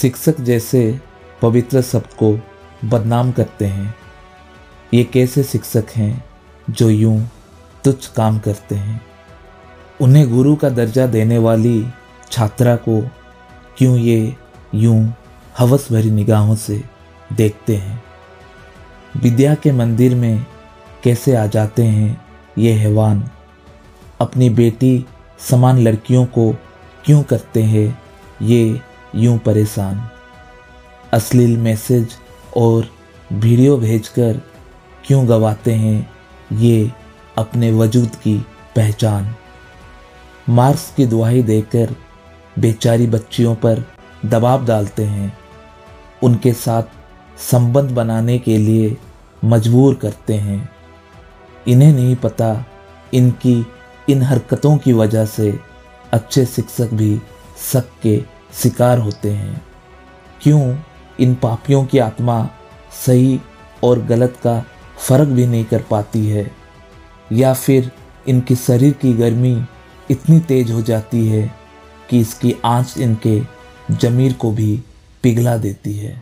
शिक्षक जैसे पवित्र शब्द को बदनाम करते हैं। ये कैसे शिक्षक हैं जो यूँ तुच्छ काम करते हैं? उन्हें गुरु का दर्जा देने वाली छात्रा को क्यों ये यूँ हवस भरी निगाहों से देखते हैं? विद्या के मंदिर में कैसे आ जाते हैं ये हैवान? अपनी बेटी समान लड़कियों को क्यों करते हैं ये यूँ परेशान। अश्लील मैसेज और वीडियो भेजकर क्यों गवाते हैं ये अपने वजूद की पहचान। मार्क्स की दुआई देकर बेचारी बच्चियों पर दबाव डालते हैं। उनके साथ संबंध बनाने के लिए मजबूर करते हैं। इन्हें नहीं पता इनकी इन हरकतों की वजह से अच्छे शिक्षक भी सक के शिकार होते हैं। क्यों? इन पापियों की आत्मा सही और गलत का फ़र्क भी नहीं कर पाती है। या फिर इनके शरीर की गर्मी इतनी तेज हो जाती है कि इसकी आँच इनके जमीर को भी पिघला देती है।